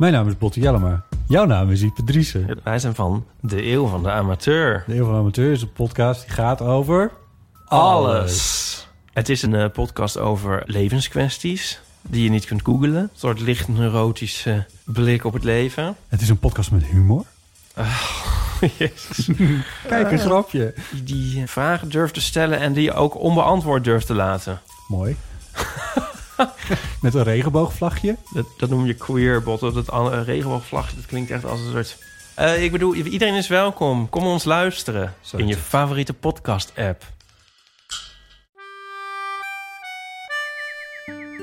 Mijn naam is Botte Jellema. Jouw naam is Ipe Driessen. Wij zijn van de eeuw van de amateur. De Eeuw van de Amateur is een podcast die gaat over... Alles. Het is een eh, podcast over levenskwesties die je niet kunt googlen. Een soort licht neurotische blik op het leven. Het is een podcast met humor. Jezus. Kijk, een grapje. Die, die vragen durft te stellen en die je ook onbeantwoord durft te laten. Mooi. met een regenboogvlagje. Dat, dat noem je queerbot. Dat het an- een regenboogvlagje, dat klinkt echt als een soort... Eh, ik bedoel, iedereen is welkom. Kom ons luisteren in je favoriete podcast-app.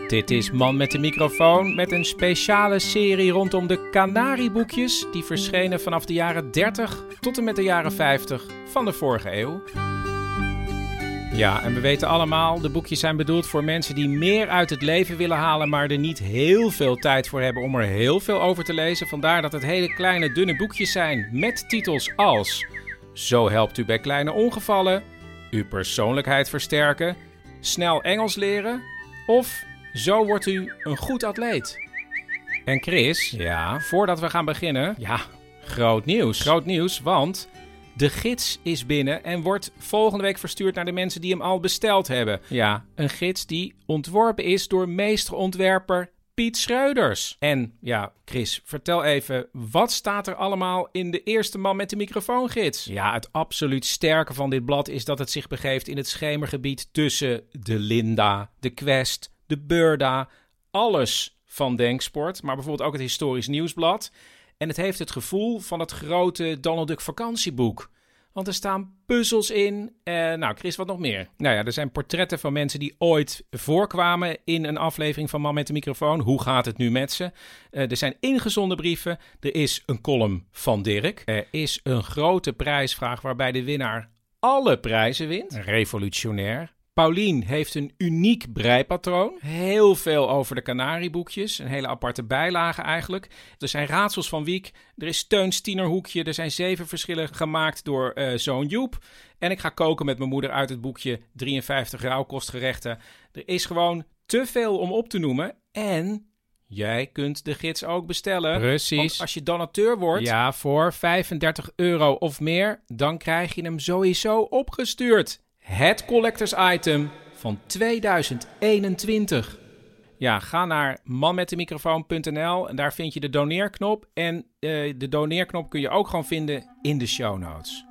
Dit is Man met de microfoon met een speciale serie rondom de Canarieboekjes die verschenen vanaf de jaren 30 tot en met de jaren 50 van de vorige eeuw. Ja, en we weten allemaal, de boekjes zijn bedoeld voor mensen die meer uit het leven willen halen, maar er niet heel veel tijd voor hebben om er heel veel over te lezen. Vandaar dat het hele kleine dunne boekjes zijn met titels als Zo helpt u bij kleine ongevallen, Uw persoonlijkheid versterken, Snel Engels leren of Zo wordt u een goed atleet. En Chris, ja, voordat we gaan beginnen, ja, groot nieuws. Groot nieuws, want de gids is binnen en wordt volgende week verstuurd naar de mensen die hem al besteld hebben. Ja, een gids die ontworpen is door meesterontwerper Piet Schreuders. En ja, Chris, vertel even, wat staat er allemaal in de eerste man met de microfoongids? Ja, het absoluut sterke van dit blad is dat het zich begeeft in het schemergebied tussen de Linda, de Quest, de Burda, alles van Denksport, maar bijvoorbeeld ook het Historisch Nieuwsblad. En het heeft het gevoel van het grote Donald Duck vakantieboek. Want er staan puzzels in. Eh, nou, Chris, wat nog meer? Nou ja, er zijn portretten van mensen die ooit voorkwamen in een aflevering van Man met de microfoon. Hoe gaat het nu met ze? Eh, er zijn ingezonden brieven. Er is een column van Dirk. Er is een grote prijsvraag waarbij de winnaar alle prijzen wint. Revolutionair. Paulien heeft een uniek breipatroon. Heel veel over de Canarieboekjes. Een hele aparte bijlage eigenlijk. Er zijn raadsels van Wiek. Er is Teuns tienerhoekje. Er zijn zeven verschillen gemaakt door eh, zoon Joep. En ik ga koken met mijn moeder uit het boekje 53 rauwkostgerechten. Er is gewoon te veel om op te noemen. En jij kunt de gids ook bestellen. Precies. Want als je donateur wordt... Ja, voor 35 euro of meer. dan krijg je hem sowieso opgestuurd. Het collectors item van 2021. Ja, ga naar manmetdemicrofoon.nl en daar vind je de doneerknop. En eh, de doneerknop kun je ook gewoon vinden in de show notes.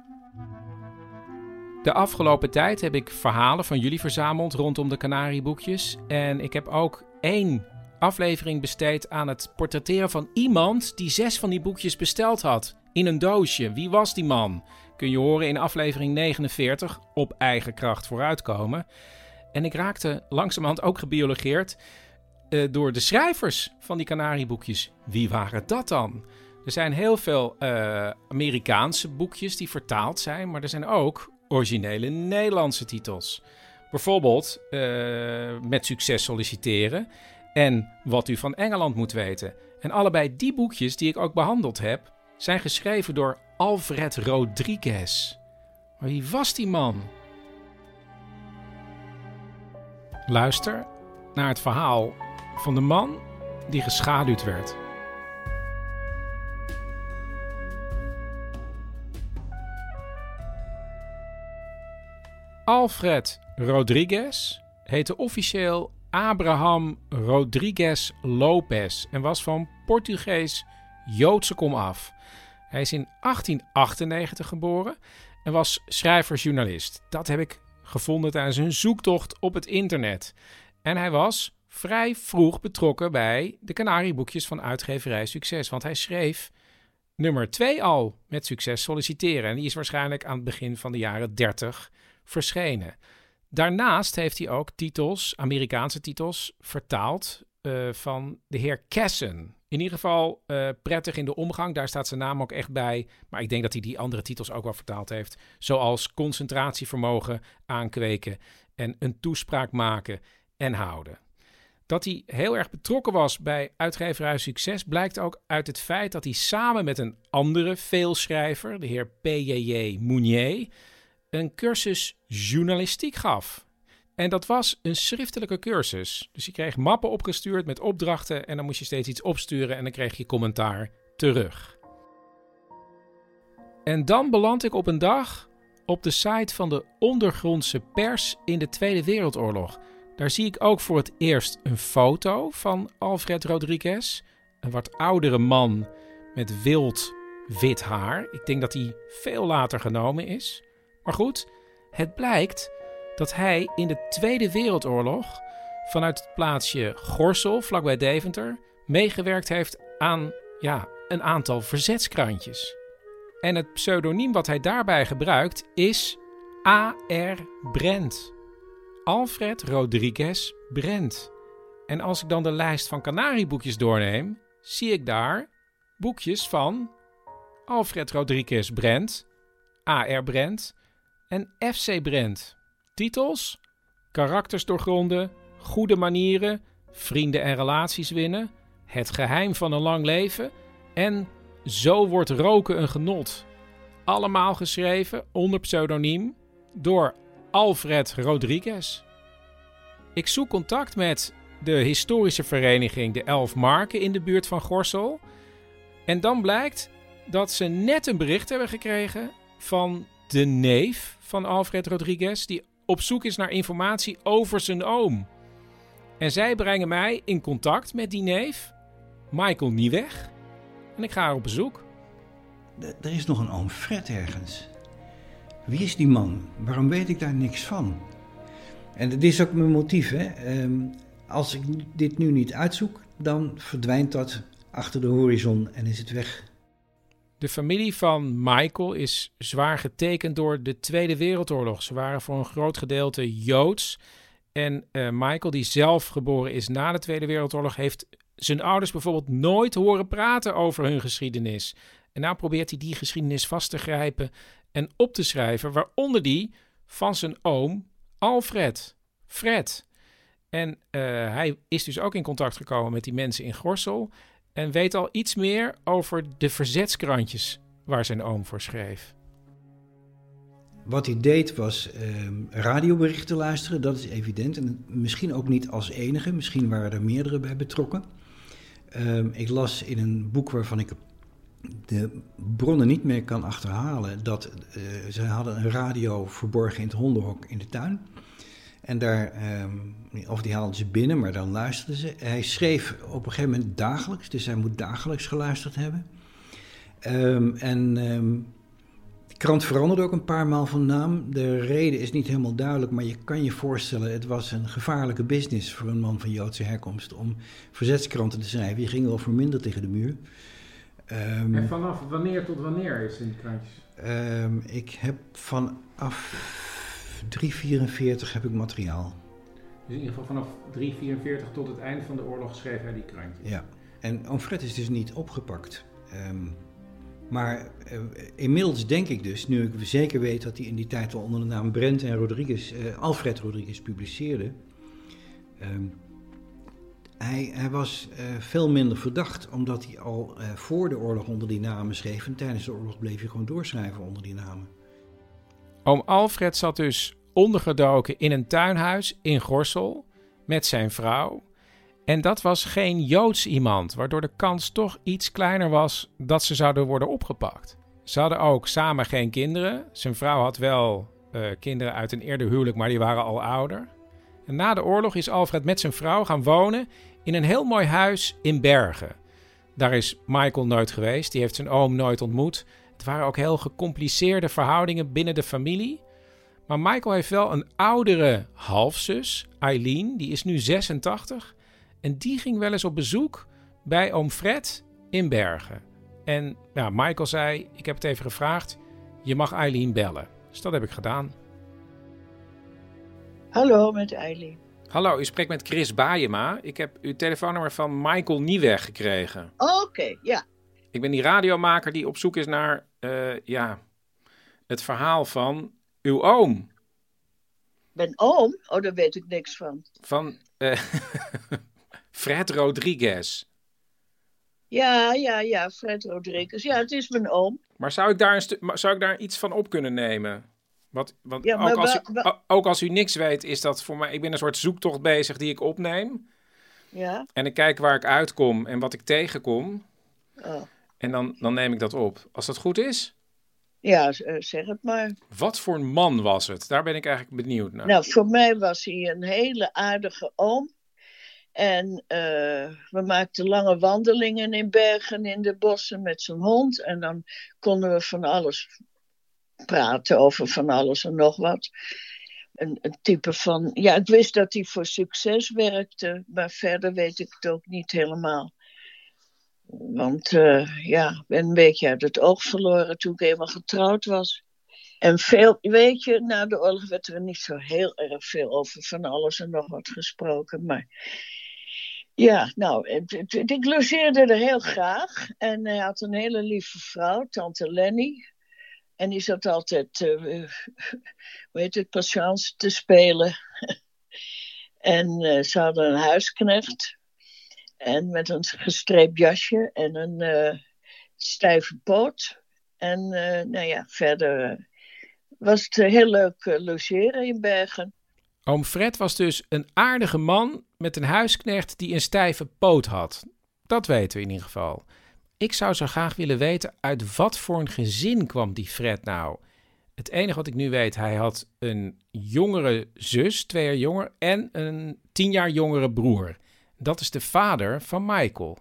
De afgelopen tijd heb ik verhalen van jullie verzameld rondom de Canarieboekjes. En ik heb ook één aflevering besteed aan het portretteren van iemand die zes van die boekjes besteld had. In een doosje. Wie was die man? Kun je horen in aflevering 49 op eigen kracht vooruitkomen. En ik raakte langzamerhand ook gebiologeerd eh, door de schrijvers van die Canarieboekjes. Wie waren dat dan? Er zijn heel veel eh, Amerikaanse boekjes die vertaald zijn, maar er zijn ook originele Nederlandse titels. Bijvoorbeeld eh, Met succes solliciteren en Wat u van Engeland moet weten. En allebei die boekjes die ik ook behandeld heb, zijn geschreven door Alfred Rodriguez. Maar wie was die man? Luister naar het verhaal van de man die geschaduwd werd. Alfred Rodriguez heette officieel Abraham Rodriguez Lopez en was van Portugees-Joodse komaf. Hij is in 1898 geboren en was schrijver-journalist. Dat heb ik gevonden tijdens een zoektocht op het internet. En hij was vrij vroeg betrokken bij de Canarieboekjes van uitgeverij Succes. Want hij schreef nummer 2 al met Succes solliciteren. En die is waarschijnlijk aan het begin van de jaren 30 verschenen. Daarnaast heeft hij ook titels, Amerikaanse titels, vertaald eh, van de heer Kessen. In ieder geval uh, prettig in de omgang. Daar staat zijn naam ook echt bij. Maar ik denk dat hij die andere titels ook wel vertaald heeft. Zoals concentratievermogen aankweken en een toespraak maken en houden. Dat hij heel erg betrokken was bij uitgeverij Succes blijkt ook uit het feit dat hij samen met een andere veelschrijver, de heer P.J.J. Mounier, een cursus journalistiek gaf. En dat was een schriftelijke cursus. Dus je kreeg mappen opgestuurd met opdrachten en dan moest je steeds iets opsturen en dan kreeg je commentaar terug. En dan beland ik op een dag op de site van de ondergrondse pers in de Tweede Wereldoorlog. Daar zie ik ook voor het eerst een foto van Alfred Rodriguez, een wat oudere man met wild wit haar. Ik denk dat hij veel later genomen is. Maar goed, het blijkt dat hij in de Tweede Wereldoorlog vanuit het plaatsje Gorsel, vlakbij Deventer, meegewerkt heeft aan ja, een aantal verzetskrantjes. En het pseudoniem wat hij daarbij gebruikt is A.R. Brent. Alfred Rodriguez Brent. En als ik dan de lijst van Canarieboekjes doorneem, zie ik daar boekjes van Alfred Rodriguez Brent, A.R. Brent en F.C. Brent. Titels: Karakters doorgronden, Goede manieren, Vrienden en relaties winnen, Het geheim van een lang leven en Zo wordt roken een genot. Allemaal geschreven onder pseudoniem door Alfred Rodriguez. Ik zoek contact met de historische vereniging De Elf Marken in de buurt van Gorsel. En dan blijkt dat ze net een bericht hebben gekregen van de neef van Alfred Rodriguez, die op zoek is naar informatie over zijn oom. En zij brengen mij in contact met die neef, Michael Nieweg. En ik ga er op bezoek. Er is nog een oom Fred ergens. Wie is die man? Waarom weet ik daar niks van? En dat is ook mijn motief. Hè? Ehm, als ik dit nu niet uitzoek, dan verdwijnt dat achter de horizon en is het weg. De familie van Michael is zwaar getekend door de Tweede Wereldoorlog. Ze waren voor een groot gedeelte Joods. En uh, Michael, die zelf geboren is na de Tweede Wereldoorlog, heeft zijn ouders bijvoorbeeld nooit horen praten over hun geschiedenis. En nou probeert hij die geschiedenis vast te grijpen en op te schrijven, waaronder die van zijn oom Alfred, Fred. En uh, hij is dus ook in contact gekomen met die mensen in Gorsel en weet al iets meer over de verzetskrantjes waar zijn oom voor schreef. Wat hij deed was uh, radioberichten luisteren, dat is evident. En misschien ook niet als enige, misschien waren er meerdere bij betrokken. Uh, ik las in een boek waarvan ik de bronnen niet meer kan achterhalen dat uh, ze hadden een radio verborgen in het hondenhok in de tuin. En daar, um, of die haalden ze binnen, maar dan luisterden ze. Hij schreef op een gegeven moment dagelijks, dus hij moet dagelijks geluisterd hebben. Um, en um, de krant veranderde ook een paar maal van naam. De reden is niet helemaal duidelijk, maar je kan je voorstellen, het was een gevaarlijke business voor een man van Joodse herkomst om verzetskranten te schrijven. Je ging wel verminderd tegen de muur. Um, en vanaf wanneer tot wanneer is in die krantjes? Ik heb vanaf 344 heb ik materiaal. Dus in ieder geval vanaf 344 tot het eind van de oorlog schreef hij die krantjes? Ja, en Oom Fred is dus niet opgepakt. Um, maar uh, inmiddels denk ik dus, nu ik zeker weet dat hij in die tijd al onder de naam Brent en Rodriguez, uh, Alfred Rodriguez publiceerde, um, hij, hij, was uh, veel minder verdacht, omdat hij al voor de oorlog onder die namen schreef. En tijdens de oorlog bleef hij gewoon doorschrijven onder die namen. Oom Alfred zat dus ondergedoken in een tuinhuis in Gorsel met zijn vrouw. En dat was geen Joods iemand, waardoor de kans toch iets kleiner was dat ze zouden worden opgepakt. Ze hadden ook samen geen kinderen. Zijn vrouw had wel uh, kinderen uit een eerder huwelijk, maar die waren al ouder. En na de oorlog is Alfred met zijn vrouw gaan wonen in een heel mooi huis in Bergen. Daar is Michael nooit geweest, die heeft zijn oom nooit ontmoet. Het waren ook heel gecompliceerde verhoudingen binnen de familie. Maar Michael heeft wel een oudere halfzus, Eileen, die is nu 86. En die ging wel eens op bezoek bij oom Fred in Bergen. En ja, Michael zei, ik heb het even gevraagd, je mag Eileen bellen. Dus dat heb ik gedaan. Hallo, met Eileen. Hallo, u spreekt met Chris Baayema. Ik heb uw telefoonnummer van Michael Nieweg gekregen. Oké, ja. Ik ben die radiomaker die op zoek is naar uh, ja, het verhaal van uw oom. Ben oom? Oh, daar weet ik niks van. Van uh, Fred Rodriguez. Ja, ja, ja, Fred Rodriguez. Ja, het is mijn oom. Maar zou ik daar, een zou ik daar iets van op kunnen nemen? Wat, want ja, ook, als u, ook als u niks weet, is dat voor mij... Ik ben een soort zoektocht bezig die ik opneem. Ja. En ik kijk waar ik uitkom en wat ik tegenkom. Oh. En dan, dan neem ik dat op. Als dat goed is? Ja, eh, zeg het maar. Wat voor een man was het? Daar ben ik eigenlijk benieuwd naar. Nou, voor mij was hij een hele aardige oom. En uh, we maakten lange wandelingen in bergen, in de bossen met zijn hond. En dan konden we van alles praten over van alles en nog wat. Een, een, type van. Ja, ik wist dat hij voor succes werkte, maar verder weet ik het ook niet helemaal. Want uh, ja, ik ben een beetje uit het oog verloren toen ik eenmaal getrouwd was. En veel, weet je, na de oorlog werd er niet zo heel erg veel over van alles en nog wat gesproken. Maar ja, nou, ik logeerde er heel graag. En hij had een hele lieve vrouw, tante Lenny. En die zat altijd, uh, hoe heet het, patience te spelen. en uh, ze hadden een huisknecht. En met een gestreept jasje en een uh, stijve poot. En nou ja, verder was het heel leuk logeren in Bergen. Oom Fred was dus een aardige man met een huisknecht die een stijve poot had. Dat weten we in ieder geval. Ik zou zo graag willen weten uit wat voor een gezin kwam die Fred nou. Het enige wat ik nu weet, hij had een jongere zus, twee jaar jonger, en een tien jaar jongere broer. Dat is de vader van Michael.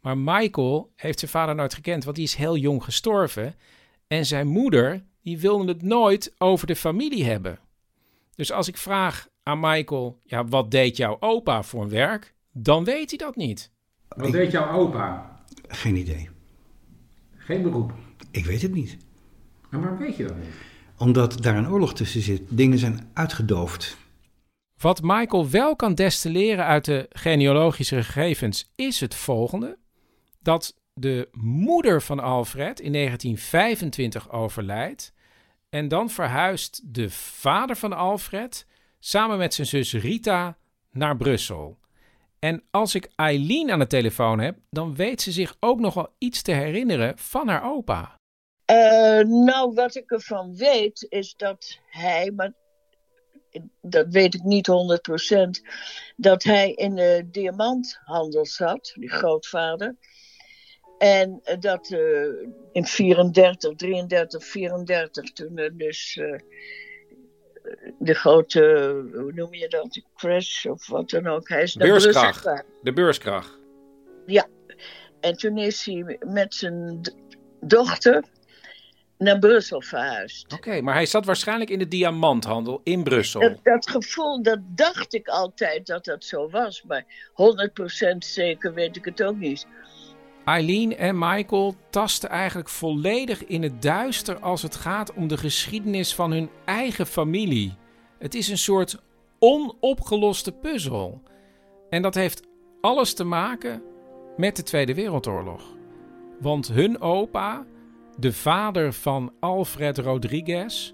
Maar Michael heeft zijn vader nooit gekend, want die is heel jong gestorven. En zijn moeder, die wilde het nooit over de familie hebben. Dus als ik vraag aan Michael, ja, wat deed jouw opa voor een werk? Dan weet hij dat niet. Wat deed jouw opa? Geen idee. Geen beroep? Ik weet het niet. En waarom weet je dat niet? Omdat daar een oorlog tussen zit. Dingen zijn uitgedoofd. Wat Michael wel kan destilleren uit de genealogische gegevens is het volgende: dat de moeder van Alfred in 1925 overlijdt. En dan verhuist de vader van Alfred samen met zijn zus Rita naar Brussel. En als ik Eileen aan de telefoon heb, dan weet ze zich ook nog wel iets te herinneren van haar opa. Uh, nou, wat ik ervan weet is dat hij, maar dat weet ik niet 100%, dat hij in de diamanthandel zat, die grootvader. En dat uh, in 34, 33, 34, toen er dus uh, de grote, hoe noem je dat, de crash of wat dan ook. Hij is beurskracht. De beurskracht. Ja, en toen is hij met zijn dochter naar Brussel verhuisd. Oké, maar hij zat waarschijnlijk in de diamanthandel in Brussel. Dat, dat, gevoel, dat dacht ik altijd dat dat zo was, maar 100% zeker weet ik het ook niet. Eileen en Michael tasten eigenlijk volledig in het duister als het gaat om de geschiedenis van hun eigen familie. Het is een soort onopgeloste puzzel. En dat heeft alles te maken met de Tweede Wereldoorlog. Want hun opa, de vader van Alfred Rodriguez,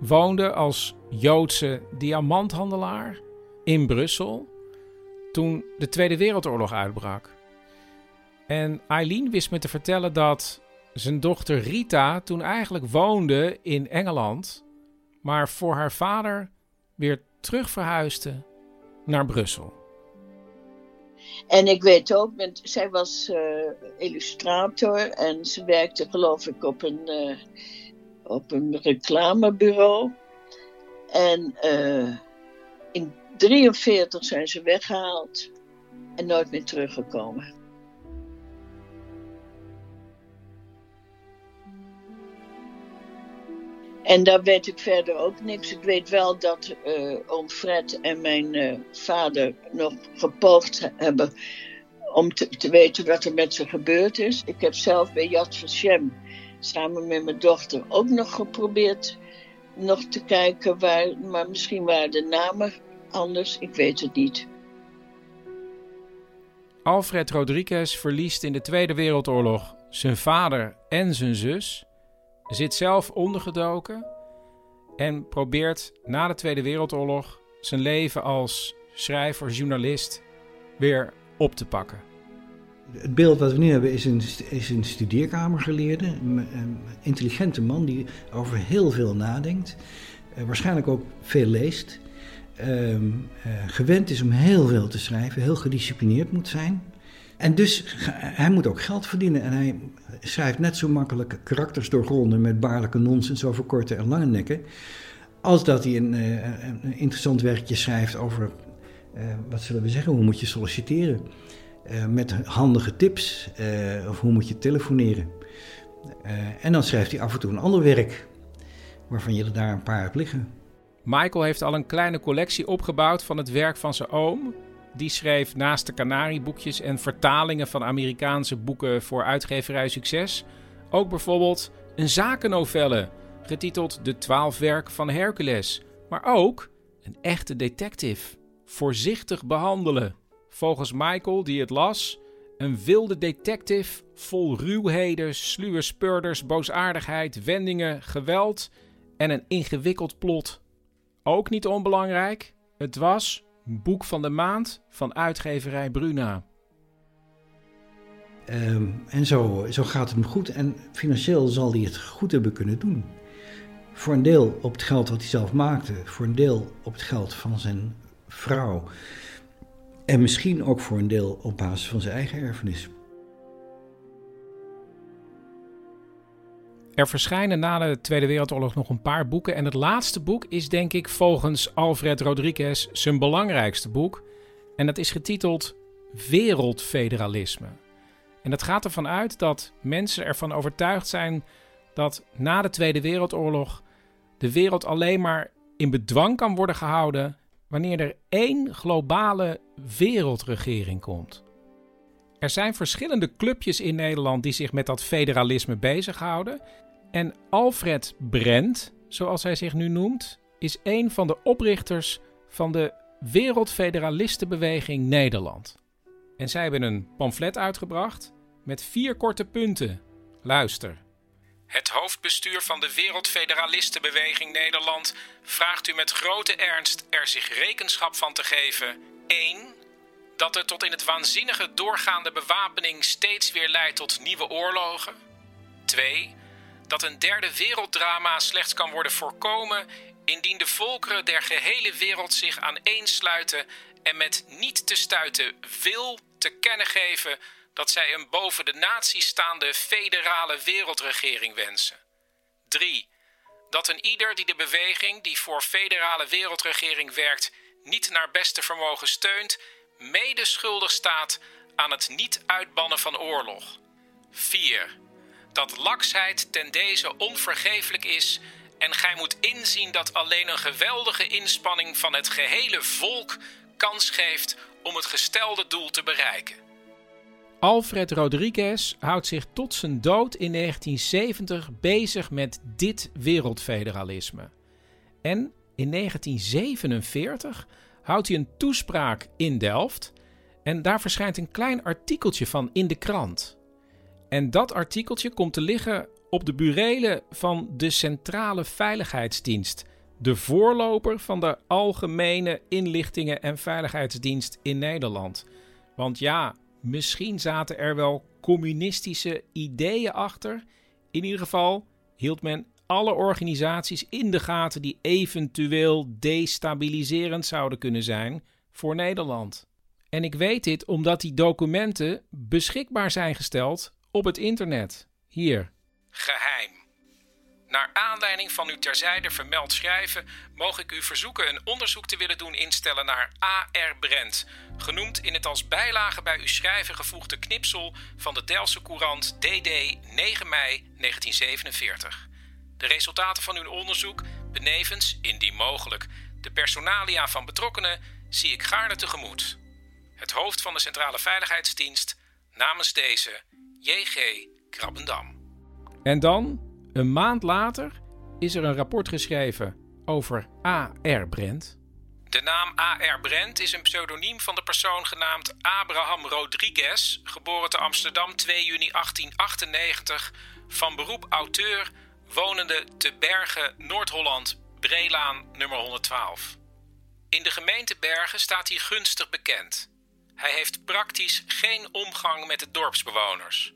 woonde als Joodse diamanthandelaar in Brussel toen de Tweede Wereldoorlog uitbrak. En Eileen wist me te vertellen dat zijn dochter Rita toen eigenlijk woonde in Engeland, maar voor haar vader weer terug verhuisde naar Brussel. En ik weet ook, zij was uh, illustrator en ze werkte geloof ik op een, uh, op een reclamebureau. En uh, in 1943 zijn ze weggehaald en nooit meer teruggekomen. En daar weet ik verder ook niks. Ik weet wel dat uh, oom Fred en mijn uh, vader nog gepoogd hebben om te, te, weten wat er met ze gebeurd is. Ik heb zelf bij Yad Vashem samen met mijn dochter ook nog geprobeerd nog te kijken waar, maar misschien waren de namen anders, ik weet het niet. Alfred Rodriguez verliest in de Tweede Wereldoorlog zijn vader en zijn zus, zit zelf ondergedoken en probeert na de Tweede Wereldoorlog zijn leven als schrijver, journalist weer op te pakken. Het beeld wat we nu hebben is een, is een studeerkamergeleerde, een intelligente man die over heel veel nadenkt, eh, waarschijnlijk ook veel leest, eh, gewend is om heel veel te schrijven, heel gedisciplineerd moet zijn. En dus hij moet ook geld verdienen en hij schrijft net zo makkelijk karakters doorgronden met baarlijke nonsens over korte en lange nekken, als dat hij een, eh, interessant werkje schrijft over, wat zullen we zeggen, hoe moet je solliciteren. Uh, met handige tips of hoe moet je telefoneren. En dan schrijft hij af en toe een ander werk waarvan je er daar een paar hebt liggen. Michael heeft al een kleine collectie opgebouwd van het werk van zijn oom. Die schreef naast de Canarieboekjes en vertalingen van Amerikaanse boeken voor uitgeverij Succes ook bijvoorbeeld een zakennovelle getiteld De Twaalf Werk van Hercules. Maar ook een echte detective. Voorzichtig behandelen volgens Michael, die het las, een wilde detective vol ruwheden, sluwe speurders, boosaardigheid, wendingen, geweld en een ingewikkeld plot. Ook niet onbelangrijk, het was Boek van de Maand van uitgeverij Bruna. Um, en zo, zo gaat het hem goed en financieel zal hij het goed hebben kunnen doen. Voor een deel op het geld wat hij zelf maakte, voor een deel op het geld van zijn vrouw. En misschien ook voor een deel op basis van zijn eigen erfenis. Er verschijnen na de Tweede Wereldoorlog nog een paar boeken. En het laatste boek is, denk ik, volgens Alfred Rodriguez zijn belangrijkste boek. En dat is getiteld Wereldfederalisme. En dat gaat ervan uit dat mensen ervan overtuigd zijn dat na de Tweede Wereldoorlog de wereld alleen maar in bedwang kan worden gehouden wanneer er één globale wereldregering komt. Er zijn verschillende clubjes in Nederland die zich met dat federalisme bezighouden. En Alfred Brent, zoals hij zich nu noemt, is een van de oprichters van de Wereldfederalistenbeweging Nederland. En zij hebben een pamflet uitgebracht met vier korte punten. Luister. Het hoofdbestuur van de Wereldfederalistenbeweging Nederland vraagt u met grote ernst er zich rekenschap van te geven 1. Dat er tot in het waanzinnige doorgaande bewapening steeds weer leidt tot nieuwe oorlogen. 2. Dat een derde werelddrama slechts kan worden voorkomen indien de volkeren der gehele wereld zich aaneensluiten en met niet te stuiten wil te kennen geven dat zij een boven de natie staande federale wereldregering wensen. 3. Dat een ieder die de beweging die voor federale wereldregering werkt niet naar beste vermogen steunt, mede schuldig staat aan het niet uitbannen van oorlog. 4. Dat laksheid ten deze onvergeeflijk is en gij moet inzien dat alleen een geweldige inspanning van het gehele volk kans geeft om het gestelde doel te bereiken. Alfred Rodriguez houdt zich tot zijn dood in 1970 bezig met dit wereldfederalisme. En in 1947 houdt hij een toespraak in Delft en daar verschijnt een klein artikeltje van in de krant. En dat artikeltje komt te liggen op de burelen van de Centrale Veiligheidsdienst, de voorloper van de Algemene Inlichtingen en Veiligheidsdienst in Nederland. Want ja, misschien zaten er wel communistische ideeën achter. In ieder geval hield men alle organisaties in de gaten die eventueel destabiliserend zouden kunnen zijn voor Nederland. En ik weet dit omdat die documenten beschikbaar zijn gesteld op het internet. Hier. Geheim. Naar aanleiding van uw terzijde vermeld schrijven, mogen ik u verzoeken een onderzoek te willen doen instellen naar A.R. Brent, genoemd in het als bijlage bij uw schrijven gevoegde knipsel van de Delftse Courant DD 9 mei 1947. De resultaten van uw onderzoek, benevens, indien mogelijk, de personalia van betrokkenen, zie ik gaarne tegemoet. Het hoofd van de Centrale Veiligheidsdienst, namens deze, J.G. Krabbendam. En dan, een maand later, is er een rapport geschreven over A.R. Brent. De naam A.R. Brent is een pseudoniem van de persoon genaamd Abraham Rodriguez, geboren te Amsterdam 2 juni 1898, van beroep auteur, wonende te Bergen, Noord-Holland, Breelaan nummer 112. In de gemeente Bergen staat hij gunstig bekend. Hij heeft praktisch geen omgang met de dorpsbewoners.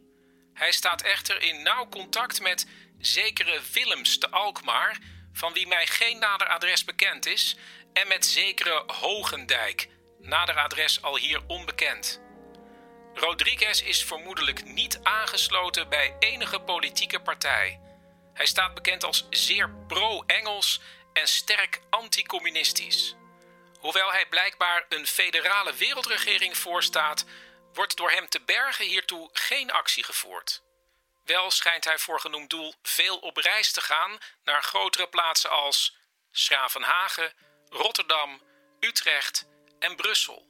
Hij staat echter in nauw contact met zekere Willems te Alkmaar, van wie mij geen nader adres bekend is, en met zekere Hogendijk, nader adres al hier onbekend. Rodriguez is vermoedelijk niet aangesloten bij enige politieke partij. Hij staat bekend als zeer pro-Engels en sterk anticommunistisch. Hoewel hij blijkbaar een federale wereldregering voorstaat, wordt door hem te bergen hiertoe geen actie gevoerd. Wel schijnt hij voor genoemd doel veel op reis te gaan naar grotere plaatsen als Schravenhagen, Rotterdam, Utrecht en Brussel.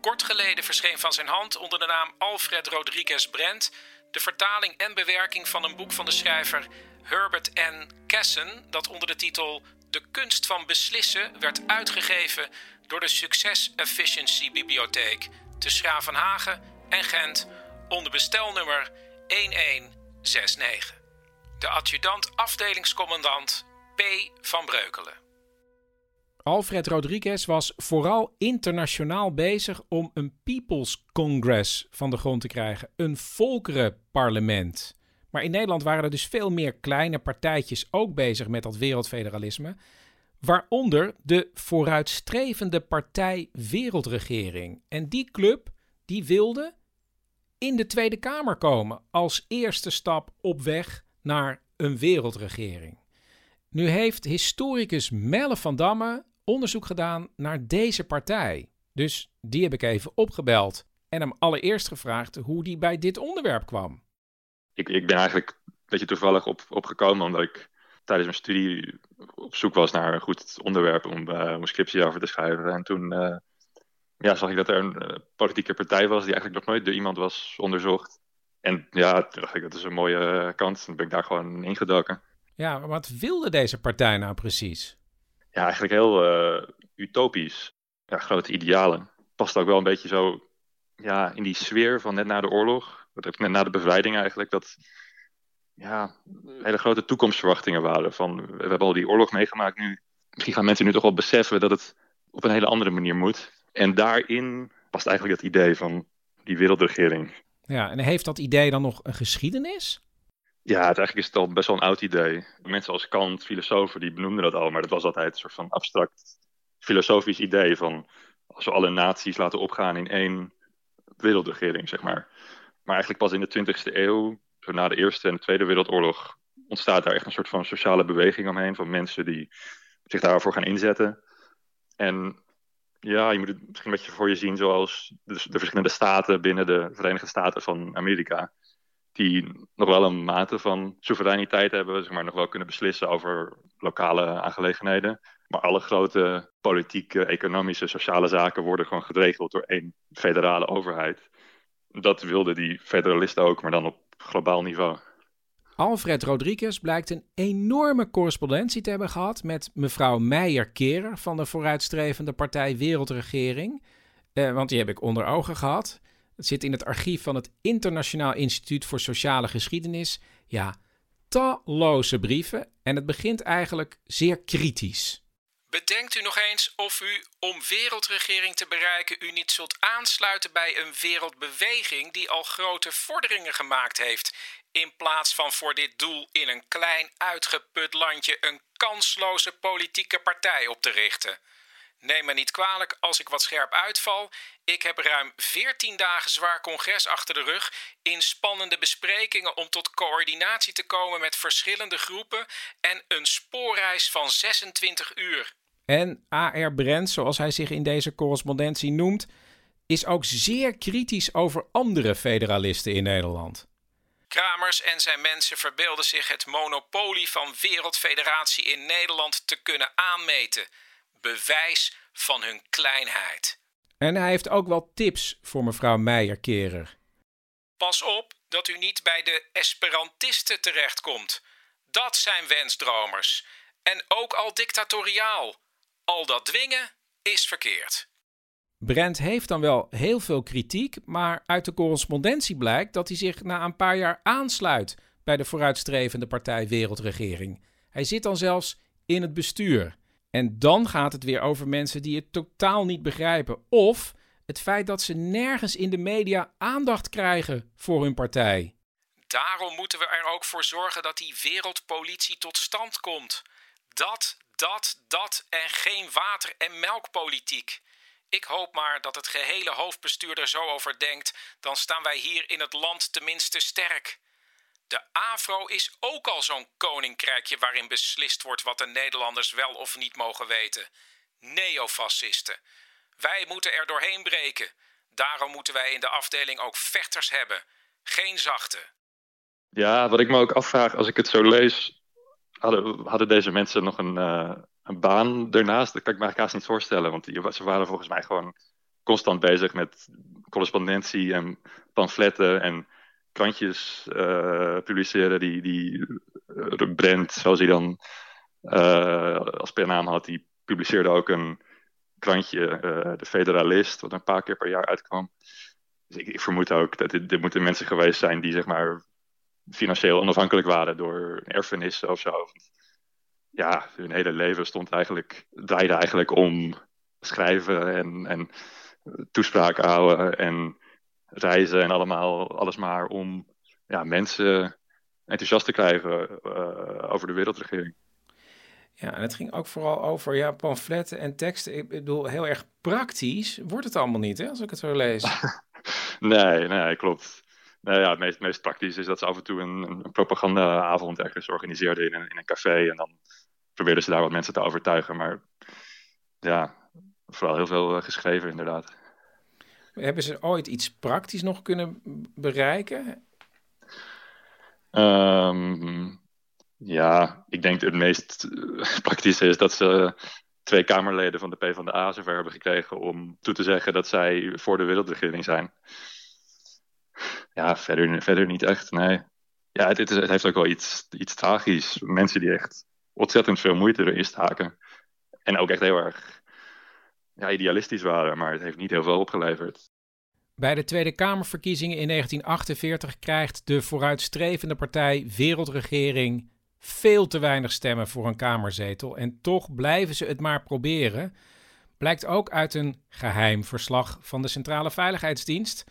Kort geleden verscheen van zijn hand onder de naam Alfred Rodriguez Brent de vertaling en bewerking van een boek van de schrijver Herbert N. Kessen dat onder de titel De kunst van beslissen werd uitgegeven door de Success Efficiency Bibliotheek te Schravenhagen en Gent onder bestelnummer 1169. De adjudant afdelingscommandant P. van Breukelen. Alfred Rodriguez was vooral internationaal bezig om een People's Congress van de grond te krijgen, een volkerenparlement. Maar in Nederland waren er dus veel meer kleine partijtjes ook bezig met dat wereldfederalisme, waaronder de vooruitstrevende partij Wereldregering. En die club die wilde in de Tweede Kamer komen als eerste stap op weg naar een wereldregering. Nu heeft historicus Melle van Damme onderzoek gedaan naar deze partij. Dus die heb ik even opgebeld en hem allereerst gevraagd hoe die bij dit onderwerp kwam. Ik, ik ben eigenlijk een beetje toevallig op, opgekomen omdat ik tijdens mijn studie op zoek was naar een goed onderwerp om uh, mijn scriptie over te schrijven. En toen uh, ja, zag ik dat er een uh, politieke partij was die eigenlijk nog nooit door iemand was onderzocht. En ja, toen dacht ik, dat is een mooie kans. Dan ben ik daar gewoon ingedoken. Ja, maar wat wilde deze partij nou precies? Ja, eigenlijk heel uh, utopisch. Ja, grote idealen. Past ook wel een beetje zo ja, in die sfeer van net na de oorlog. Net na de bevrijding eigenlijk. Dat ja, hele grote toekomstverwachtingen waren. Van, we hebben al die oorlog meegemaakt nu. Misschien gaan mensen nu toch wel beseffen dat het op een hele andere manier moet. En daarin past eigenlijk het idee van die wereldregering. Ja, en heeft dat idee dan nog een geschiedenis? Ja, het, eigenlijk is het al best wel een oud idee. Mensen als Kant, filosofen, die benoemden dat al, maar dat was altijd een soort van abstract filosofisch idee van als we alle naties laten opgaan in één wereldregering, zeg maar. Maar eigenlijk pas in de 20e eeuw, zo na de Eerste en de Tweede Wereldoorlog, ontstaat daar echt een soort van sociale beweging omheen van mensen die zich daarvoor gaan inzetten. En ja, je moet het misschien een beetje voor je zien zoals de, de verschillende staten binnen de Verenigde Staten van Amerika die nog wel een mate van soevereiniteit hebben, zeg maar, nog wel kunnen beslissen over lokale aangelegenheden. Maar alle grote politieke, economische, sociale zaken worden gewoon geregeld door één federale overheid. Dat wilden die federalisten ook, maar dan op globaal niveau. Alfred Rodriguez blijkt een enorme correspondentie te hebben gehad met mevrouw Meijer-Kerer van de vooruitstrevende partij Wereldregering. Eh, want die heb ik onder ogen gehad. Het zit in het archief van het Internationaal Instituut voor Sociale Geschiedenis. Ja, talloze brieven en het begint eigenlijk zeer kritisch. Bedenkt u nog eens of u, om wereldregering te bereiken, u niet zult aansluiten bij een wereldbeweging die al grote vorderingen gemaakt heeft, in plaats van voor dit doel in een klein uitgeput landje een kansloze politieke partij op te richten. Neem me niet kwalijk als ik wat scherp uitval. Ik heb ruim 14 dagen zwaar congres achter de rug. In spannende besprekingen om tot coördinatie te komen met verschillende groepen. En een spoorreis van 26 uur. En A.R. Brent, zoals hij zich in deze correspondentie noemt, is ook zeer kritisch over andere federalisten in Nederland. Kramers en zijn mensen verbeelden zich het monopolie van Wereldfederatie in Nederland te kunnen aanmeten bewijs van hun kleinheid. En hij heeft ook wel tips voor mevrouw Meijer-Kerer. Pas op dat u niet bij de Esperantisten terechtkomt. Dat zijn wensdromers. En ook al dictatoriaal. Al dat dwingen is verkeerd. Brent heeft dan wel heel veel kritiek, maar uit de correspondentie blijkt dat hij zich na een paar jaar aansluit bij de vooruitstrevende partij Wereldregering. Hij zit dan zelfs in het bestuur. En dan gaat het weer over mensen die het totaal niet begrijpen. Of het feit dat ze nergens in de media aandacht krijgen voor hun partij. Daarom moeten we er ook voor zorgen dat die wereldpolitie tot stand komt. Dat, dat, dat en geen water- en melkpolitiek. Ik hoop maar dat het gehele hoofdbestuur er zo over denkt, dan staan wij hier in het land tenminste sterk. De AVRO is ook al zo'n koninkrijkje waarin beslist wordt wat de Nederlanders wel of niet mogen weten. Neofascisten. Wij moeten er doorheen breken. Daarom moeten wij in de afdeling ook vechters hebben, geen zachte. Ja, wat ik me ook afvraag als ik het zo lees, hadden, hadden deze mensen nog een, uh, een baan ernaast? Dat kan ik me haast niet voorstellen, want die, ze waren volgens mij gewoon constant bezig met correspondentie en pamfletten en krantjes uh, publiceren die, die uh, Brent, zoals hij dan als per naam had, die publiceerde ook een krantje, de Federalist, wat een paar keer per jaar uitkwam. Dus ik, vermoed ook dat dit, moeten mensen geweest zijn die zeg maar financieel onafhankelijk waren door erfenissen of zo. Ja, hun hele leven stond eigenlijk, draaide eigenlijk om schrijven en, en toespraken houden en reizen en allemaal, alles maar om ja, mensen enthousiast te krijgen uh, over de wereldregering. Ja, en het ging ook vooral over ja, pamfletten en teksten. Ik bedoel, heel erg praktisch wordt het allemaal niet, hè, als ik het zo lees. nee, nee, klopt. Nou ja, het meest, meest praktisch is dat ze af en toe een, een propagandaavond ergens organiseerden in een, in een café. En dan probeerden ze daar wat mensen te overtuigen. Maar ja, vooral heel veel uh, geschreven inderdaad. Hebben ze ooit iets praktisch nog kunnen bereiken? Um, ja, ik denk het meest praktische is dat ze twee Kamerleden van de PvdA zover hebben gekregen om toe te zeggen dat zij voor de wereldregering zijn. Ja, verder, verder niet echt, nee. Ja, het, het, heeft ook wel iets, iets tragisch. Mensen die echt ontzettend veel moeite erin staken. En ook echt heel erg ja, idealistisch waren, maar het heeft niet heel veel opgeleverd. Bij de Tweede Kamerverkiezingen in 1948 krijgt de vooruitstrevende partij Wereldregering veel te weinig stemmen voor een Kamerzetel. En toch blijven ze het maar proberen. Blijkt ook uit een geheim verslag van de Centrale Veiligheidsdienst.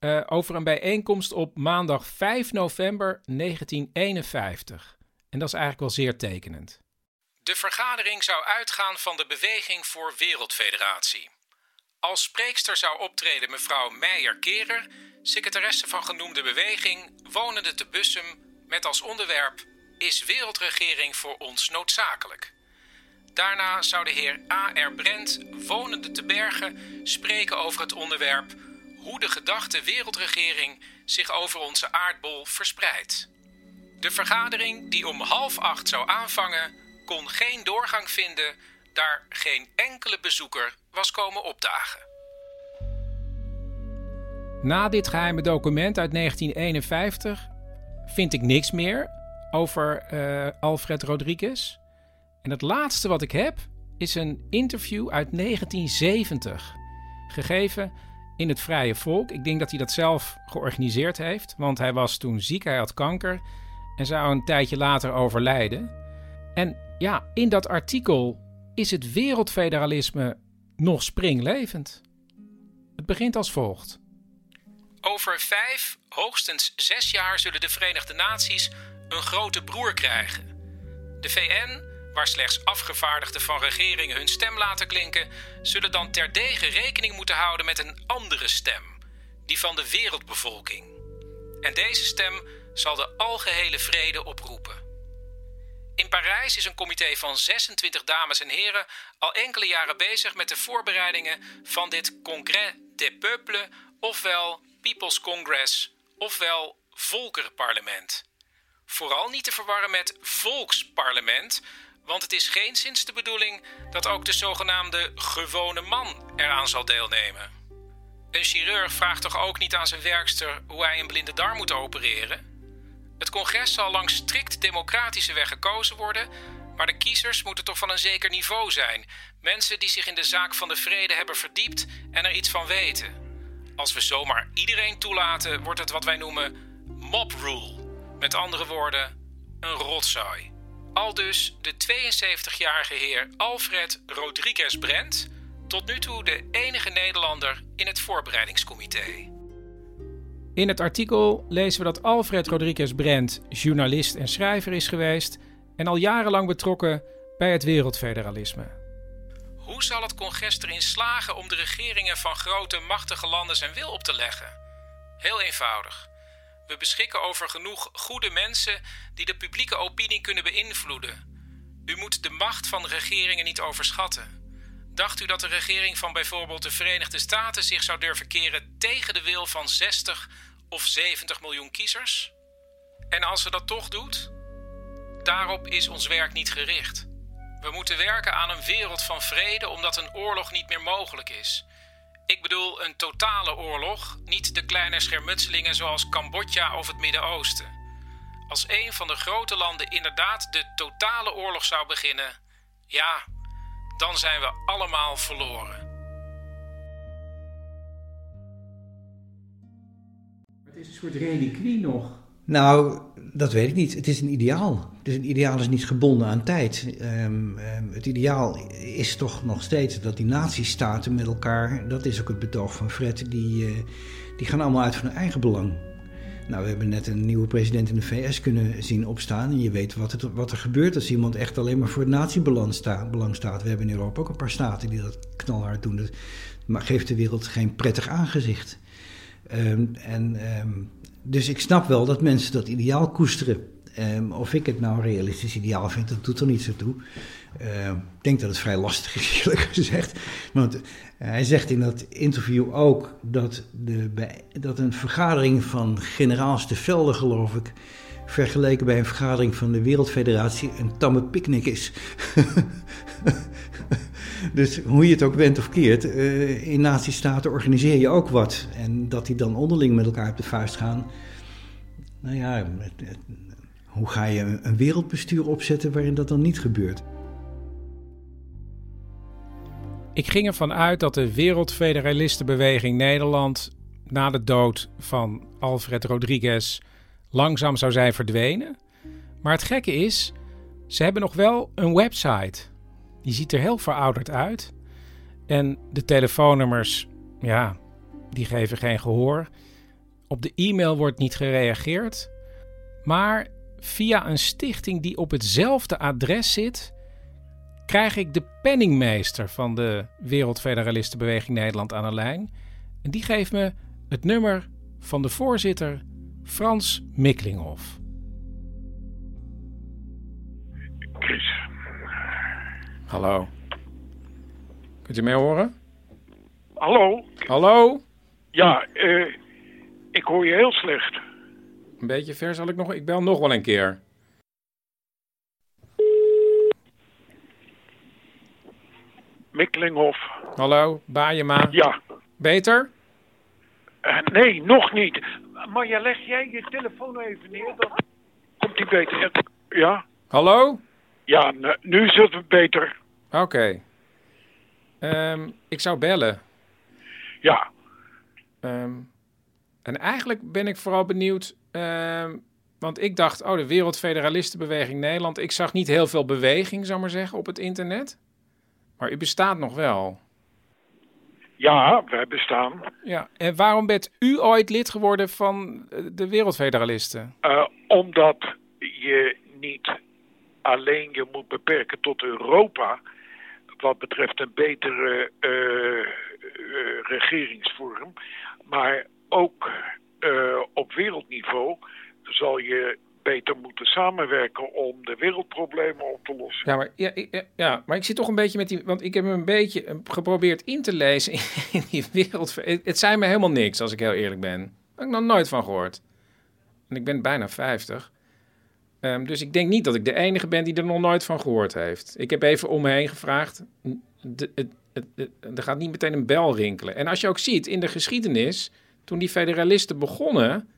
Uh, over een bijeenkomst op maandag 5 november 1951. En dat is eigenlijk wel zeer tekenend. De vergadering zou uitgaan van de Beweging voor Wereldfederatie. Als spreekster zou optreden mevrouw Meijer-Kerer, secretaresse van genoemde beweging, wonende te Bussum, met als onderwerp Is wereldregering voor ons noodzakelijk? Daarna zou de heer A.R. Brent, wonende te Bergen, spreken over het onderwerp hoe de gedachte wereldregering zich over onze aardbol verspreidt. De vergadering, die om half acht zou aanvangen, kon geen doorgang vinden, daar geen enkele bezoeker was komen opdagen. Na dit geheime document uit 1951 vind ik niks meer over uh, Alfred Rodriguez. En het laatste wat ik heb is een interview uit 1970, gegeven in het Vrije Volk. Ik denk dat hij dat zelf georganiseerd heeft, want hij was toen ziek, hij had kanker en zou een tijdje later overlijden. En ja, in dat artikel is het wereldfederalisme nog springlevend. Het begint als volgt. Over vijf, hoogstens zes jaar zullen de Verenigde Naties een grote broer krijgen. De VN, waar slechts afgevaardigden van regeringen hun stem laten klinken, zullen dan terdege rekening moeten houden met een andere stem, die van de wereldbevolking. En deze stem zal de algehele vrede oproepen. In Parijs is een comité van 26 dames en heren al enkele jaren bezig met de voorbereidingen van dit Congrès des Peuples, ofwel People's Congress, ofwel Volkerenparlement. Vooral niet te verwarren met Volksparlement, want het is geen sinds de bedoeling dat ook de zogenaamde gewone man eraan zal deelnemen. Een chirurg vraagt toch ook niet aan zijn werkster hoe hij een blinde darm moet opereren? Het congres zal langs strikt democratische weg gekozen worden, Maar de kiezers moeten toch van een zeker niveau zijn. Mensen die zich in de zaak van de vrede hebben verdiept en er iets van weten. Als we zomaar iedereen toelaten, wordt het wat wij noemen mob rule. Met andere woorden, een rotzooi. Al dus de 72-jarige heer Alfred Rodriguez Brent, tot nu toe de enige Nederlander in het voorbereidingscomité. In het artikel lezen we dat Alfred Rodriguez Brent journalist en schrijver is geweest en al jarenlang betrokken bij het wereldfederalisme. Hoe zal het congres erin slagen om de regeringen van grote, machtige landen zijn wil op te leggen? Heel eenvoudig. We beschikken over genoeg goede mensen die de publieke opinie kunnen beïnvloeden. U moet de macht van regeringen niet overschatten. Dacht u dat de regering van bijvoorbeeld de Verenigde Staten zich zou durven keren tegen de wil van 60 of 70 miljoen kiezers? En als ze dat toch doet? Daarop is ons werk niet gericht. We moeten werken aan een wereld van vrede omdat een oorlog niet meer mogelijk is. Ik bedoel een totale oorlog, niet de kleine schermutselingen zoals Cambodja of het Midden-Oosten. Als een van de grote landen inderdaad de totale oorlog zou beginnen, ja, dan zijn we allemaal verloren. Het is een soort reliquie nog. Nou, dat weet ik niet. Het is een ideaal. Dus een ideaal is niet gebonden aan tijd. Um, um, het ideaal is toch nog steeds dat die natiestaten met elkaar, dat is ook het betoog van Fred, die, uh, die gaan allemaal uit van hun eigen belang. Nou, we hebben net een nieuwe president in de VS kunnen zien opstaan. En je weet wat, het, wat er gebeurt als iemand echt alleen maar voor het natiebelang sta, staat. We hebben in Europa ook een paar staten die dat knalhard doen. Dat geeft de wereld geen prettig aangezicht. Um, en, dus ik snap wel dat mensen dat ideaal koesteren. Um, of ik het nou een realistisch ideaal vind, dat doet er niet zo toe. Uh, ik denk dat het vrij lastig is, eerlijk gezegd. Want uh, hij zegt in dat interview ook dat, de, dat een vergadering van generaals de Velde, geloof ik, vergeleken bij een vergadering van de Wereldfederatie, een tamme picknick is. dus hoe je het ook bent of keert, uh, in nazistaten organiseer je ook wat. En dat die dan onderling met elkaar op de vuist gaan. Nou ja, hoe ga je een wereldbestuur opzetten waarin dat dan niet gebeurt? Ik ging ervan uit dat de Wereldfederalistenbeweging Nederland na de dood van Alfred Rodriguez langzaam zou zijn verdwenen. Maar het gekke is, ze hebben nog wel een website. Die ziet er heel verouderd uit. En de telefoonnummers, ja, die geven geen gehoor. Op de e-mail wordt niet gereageerd. Maar via een stichting die op hetzelfde adres zit, krijg ik de penningmeester van de Wereldfederalistenbeweging Nederland aan de lijn. En die geeft me het nummer van de voorzitter Frans Mikkelinghoff. Hallo. Kunt u mij horen? Hallo? Hallo? Ja, uh, ik hoor je heel slecht. Een beetje ver zal ik nog... Ik bel nog wel een keer. Mikkelinghof. Hallo, Baaiema. Ja. Beter? Uh, nee, nog niet. Maar ja, leg jij je telefoon even neer, dan komt die beter. Ja? Hallo? Ja, nu is het beter. Oké. Okay. Um, ik zou bellen. Ja. Um, en eigenlijk ben ik vooral benieuwd, uh, want ik dacht, oh, de Wereldfederalistenbeweging Nederland. Ik zag niet heel veel beweging, zou maar zeggen, op het internet. Maar u bestaat nog wel. Ja, wij bestaan. Ja, en waarom bent u ooit lid geworden van de Wereldfederalisten? Uh, omdat je niet alleen je moet beperken tot Europa wat betreft een betere uh, regeringsvorm, maar ook uh, op wereldniveau zal je beter moeten samenwerken om de wereldproblemen op te lossen. Ja, maar, ja, ja, maar ik zit toch een beetje met die... Want ik heb een beetje geprobeerd in te lezen in die wereld. Het zei me helemaal niks, als ik heel eerlijk ben. Daar heb ik nog nooit van gehoord. En ik ben bijna 50. Um, dus ik denk niet dat ik de enige ben die er nog nooit van gehoord heeft. Ik heb even om me heen gevraagd. Er gaat niet meteen een bel rinkelen. En als je ook ziet in de geschiedenis toen die federalisten begonnen,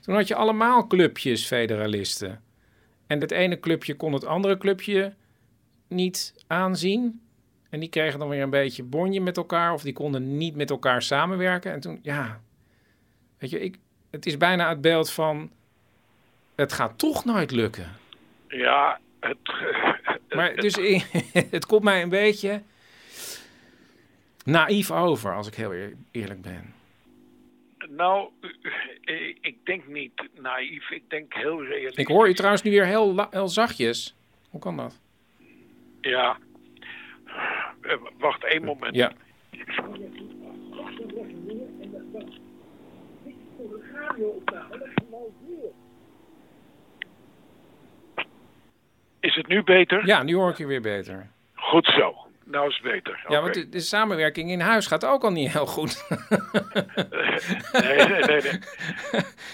toen had je allemaal clubjes federalisten. En het ene clubje kon het andere clubje niet aanzien. En die kregen dan weer een beetje bonje met elkaar. Of die konden niet met elkaar samenwerken. En toen, ja, weet je, ik, het is bijna het beeld van... het gaat toch nooit lukken. Ja, het... Maar dus het komt mij een beetje naïef over, als ik heel eerlijk ben. Nou, ik denk niet naïef, ik denk heel realistisch. Ik hoor je trouwens nu weer heel, heel zachtjes. Hoe kan dat? Ja. Uh, wacht één moment. Ja. Is het nu beter? Ja, nu hoor ik je weer beter. Goed zo. Nou is het beter. Ja, want de, de, samenwerking in huis gaat ook al niet heel goed. nee, nee, nee, nee.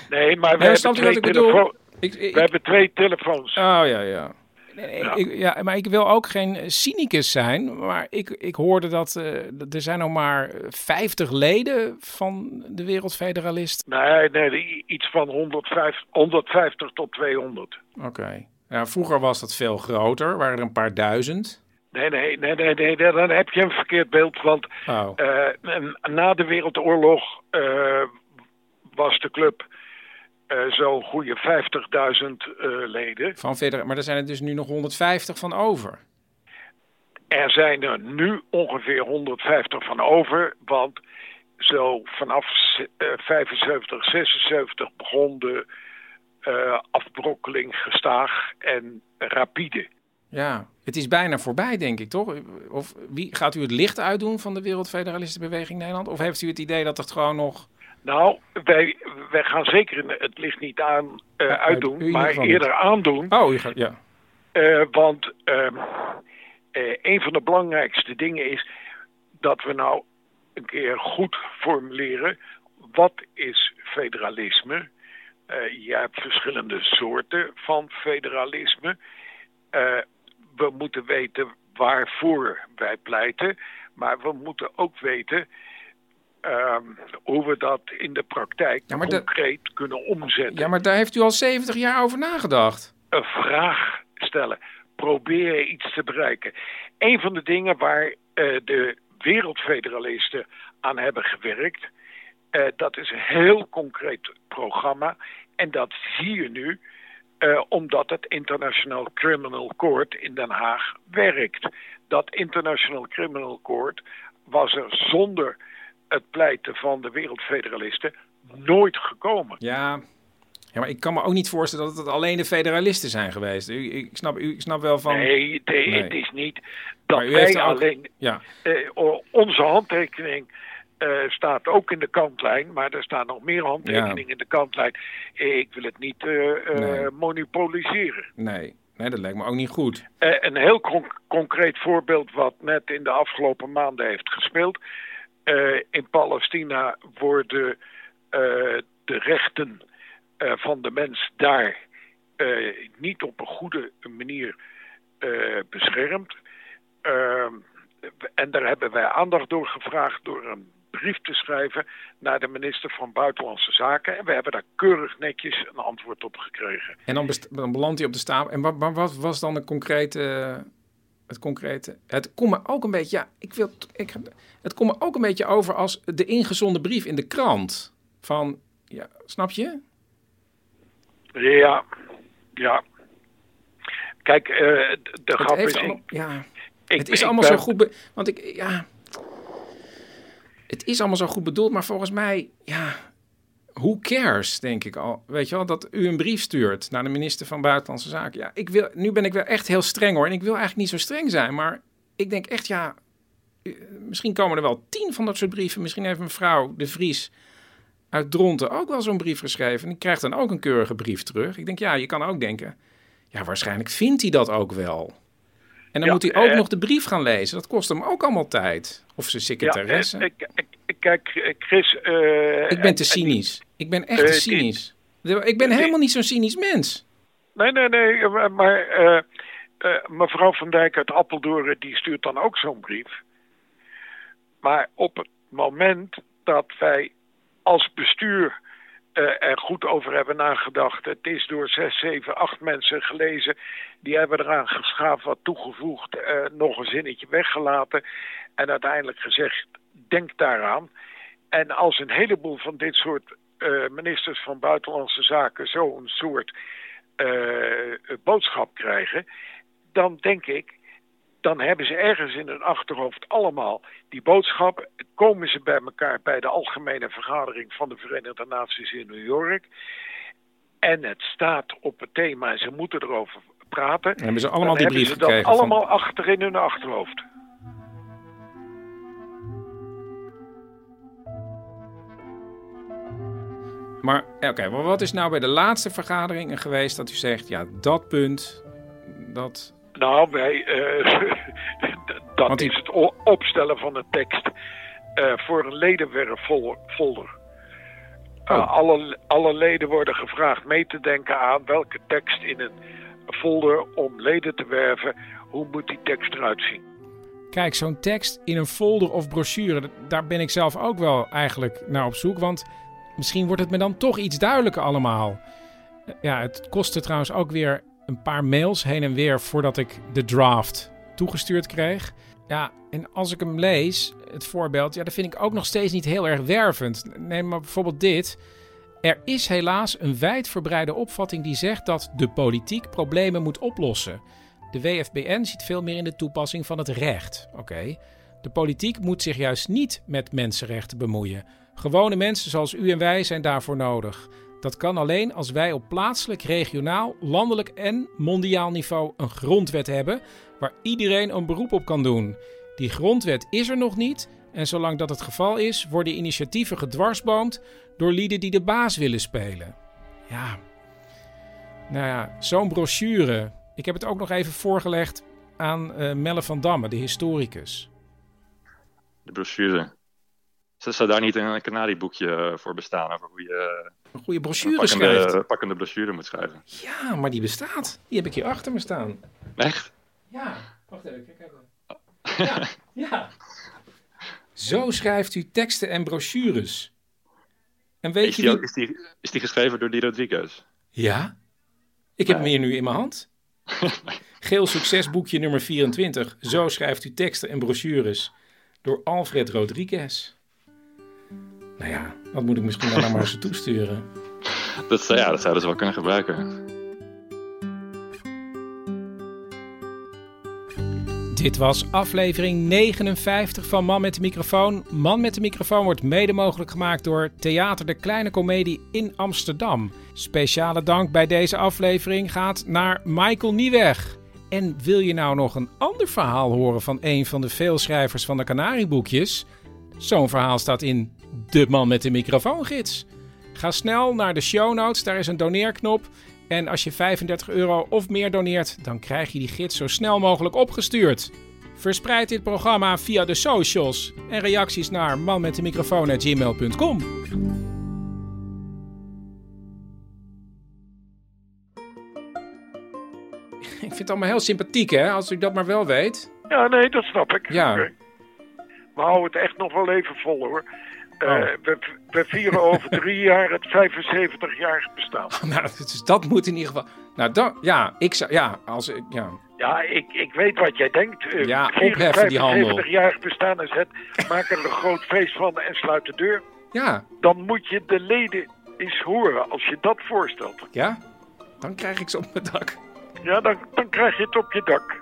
Nee, maar we, hebben, twee telefoon... ik, ik, we hebben twee telefoons. Oh, ja, ja. Nee, ja. Ik, ja, maar ik wil ook geen cynicus zijn. Maar ik, ik hoorde dat uh, er zijn nog maar 50 leden van de Wereldfederalist. Nee, nee, iets van 150, 150 tot 200. Oké. Okay. Ja, vroeger was dat veel groter, waren er een paar duizend. Nee, nee, nee, nee, nee, dan heb je een verkeerd beeld. Want oh. uh, na de Wereldoorlog uh, was de club uh, zo'n goede 50.000 leden. Van verder, maar er zijn er dus nu nog 150 van over. Er zijn er nu ongeveer 150 van over, want zo vanaf 75, 76 begon de afbrokkeling gestaag en rapide. Ja, het is bijna voorbij, denk ik, toch? Of wie, gaat u het licht uitdoen van de Wereldfederalistenbeweging Nederland? Of heeft u het idee dat het gewoon nog... Nou, wij, wij gaan zeker het licht niet aan uh, ja, uitdoen, maar eerder aandoen. Oh, u gaat, ja. Uh, want uh, een van de belangrijkste dingen is dat we nou een keer goed formuleren... wat is federalisme? Je hebt verschillende soorten van federalisme we moeten weten waarvoor wij pleiten. Maar we moeten ook weten um, hoe we dat in de praktijk ja, concreet de... kunnen omzetten. Ja, maar daar heeft u al 70 jaar over nagedacht. Een vraag stellen. Proberen iets te bereiken. Een van de dingen waar uh, de wereldfederalisten aan hebben gewerkt... Uh, dat is een heel concreet programma. En dat zie je nu uh, omdat het International Criminal Court in Den Haag werkt. Dat International Criminal Court was er zonder het pleiten van de wereldfederalisten nooit gekomen. Ja, ja, maar ik kan me ook niet voorstellen dat het alleen de federalisten zijn geweest. U, ik, snap, u, ik snap wel van... Nee, nee, nee. het is niet dat wij alleen... Ja. Uh, onze handtekening uh, staat ook in de kantlijn, maar er staan nog meer handtekeningen ja. in de kantlijn. Ik wil het niet uh, nee. monopoliseren. Nee. nee, dat lijkt me ook niet goed. een heel con concreet voorbeeld wat net in de afgelopen maanden heeft gespeeld. in Palestina worden de rechten van de mens daar niet op een goede manier beschermd. Ehm, en daar hebben wij aandacht door gevraagd door een brief te schrijven naar de minister van Buitenlandse Zaken. En we hebben daar keurig netjes een antwoord op gekregen. En dan, dan belandt hij op de stapel. En wat, wat, was dan de concrete... Het concrete. Het komt me ook een beetje. Ja, ik wil. Ik, het komt me ook een beetje over als de ingezonden brief in de krant. Van. Ja, snap je? Ja, ja. Kijk, uh, de grap is. Ja, ik, het is allemaal zo goed. Want ik. Ja, het is allemaal zo goed bedoeld, maar volgens mij, ja, who cares, denk ik al. Weet je wel, dat u een brief stuurt naar de minister van Buitenlandse Zaken. Ja, ik wil, nu ben ik wel echt heel streng hoor. En ik wil eigenlijk niet zo streng zijn, maar ik denk echt, ja, misschien komen er wel tien van dat soort brieven. Misschien heeft mevrouw De Vries uit Dronten ook wel zo'n brief geschreven. En die krijgt dan ook een keurige brief terug. Ik denk, ja, je kan ook denken, ja, waarschijnlijk vindt hij dat ook wel. En dan moet hij ook nog de brief gaan lezen. Dat kost hem ook allemaal tijd. Of zijn secretaresse. Ja, kijk, Chris... Uh, ik ben te cynisch. Ik ben echt te cynisch. Ik ben helemaal niet zo'n cynisch mens. Nee, nee, nee. Maar uh, mevrouw Van Dijk uit Appeldoorn... die stuurt dan ook zo'n brief. Maar op het moment dat wij als bestuur... uh, er goed over hebben nagedacht. Het is door zes, zeven, acht mensen gelezen. Die hebben eraan geschaafd, wat toegevoegd, uh, nog een zinnetje weggelaten. En uiteindelijk gezegd, denk daaraan. En als een heleboel van dit soort uh, ministers van Buitenlandse Zaken zo'n soort boodschap krijgen, dan denk ik, dan hebben ze ergens in hun achterhoofd allemaal die boodschap. Komen ze bij elkaar bij de algemene vergadering van de Verenigde Naties in New York. En het staat op het thema en ze moeten erover praten. En hebben ze allemaal die brief gekregen? Dan allemaal van... achter in hun achterhoofd. Maar oké, maar wat is nou bij de laatste vergaderingen geweest dat u zegt, ja, dat punt, dat nou, wij, uh, dat is het opstellen van een tekst uh, voor een ledenwerffolder. Uh, oh. alle, alle leden worden gevraagd mee te denken aan welke tekst in een folder om leden te werven. Hoe moet die tekst eruit zien? Kijk, zo'n tekst in een folder of brochure, daar ben ik zelf ook wel eigenlijk naar op zoek. Want misschien wordt het me dan toch iets duidelijker allemaal. Ja, het kostte trouwens ook weer een paar mails heen en weer voordat ik de draft toegestuurd kreeg. Ja, en als ik hem lees, het voorbeeld, ja, dat vind ik ook nog steeds niet heel erg wervend. Neem maar bijvoorbeeld dit. Er is helaas een wijdverbreide opvatting die zegt dat de politiek problemen moet oplossen. De WFBN ziet veel meer in de toepassing van het recht. Oké. De politiek moet zich juist niet met mensenrechten bemoeien. Gewone mensen zoals u en wij zijn daarvoor nodig. Dat kan alleen als wij op plaatselijk, regionaal, landelijk en mondiaal niveau een grondwet hebben waar iedereen een beroep op kan doen. Die grondwet is er nog niet en zolang dat het geval is, worden initiatieven gedwarsboomd door lieden die de baas willen spelen. Ja, nou ja, zo'n brochure. Ik heb het ook nog even voorgelegd aan uh, Melle van Damme, de historicus. De brochure. Zou daar niet een kanarieboekje eh, voor bestaan over hoe je een goede brochure een pakkende, schrijft. pakkende brochure moet schrijven. Ja, maar die bestaat. Die heb ik hier achter me staan. Echt? Ja, wacht even, kijk even. Ja, ja. Zo schrijft u teksten en brochures. En weet is, je die, wie... is, die, is die geschreven door die Rodriguez? Ja. Ik heb hem hier nu in mijn hand. Geel succesboekje nummer 24. Zo schrijft u teksten en brochures. Door Alfred Rodriguez. Nou ja, dat moet ik misschien dan maar eens toesturen. Dat, ja, dat zouden ze wel kunnen gebruiken. Dit was aflevering 59 van Man met de Microfoon. Man met de Microfoon wordt mede mogelijk gemaakt door Theater de Kleine Comedie in Amsterdam. Speciale dank bij deze aflevering gaat naar Michael Nieweg. En wil je nou nog een ander verhaal horen van een van de veelschrijvers van de Canarieboekjes? Zo'n verhaal staat in De Man met de Microfoongids. Ga snel naar de show notes, daar is een doneerknop. En als je 35 euro of meer doneert, dan krijg je die gids zo snel mogelijk opgestuurd. Verspreid dit programma via de socials en reacties naar manmetdemicrofoon.gmail.com. Ik vind het allemaal heel sympathiek, hè, als u dat maar wel weet. Ja, nee, dat snap ik. Ja. Okay. We houden het echt nog wel even vol, hoor. Uh, we, we, vieren over drie jaar het 75-jarig bestaan. nou, dus dat moet in ieder geval... Nou, dan, ja, ik zou... Ja, als, ja. ja ik, ik weet wat jij denkt. Uh, ja, opheffen die handel. 75-jarig bestaan is het. Maak er een groot feest van en sluit de deur. Ja. Dan moet je de leden eens horen als je dat voorstelt. Ja? Dan krijg ik ze op mijn dak. Ja, dan, dan krijg je het op je dak.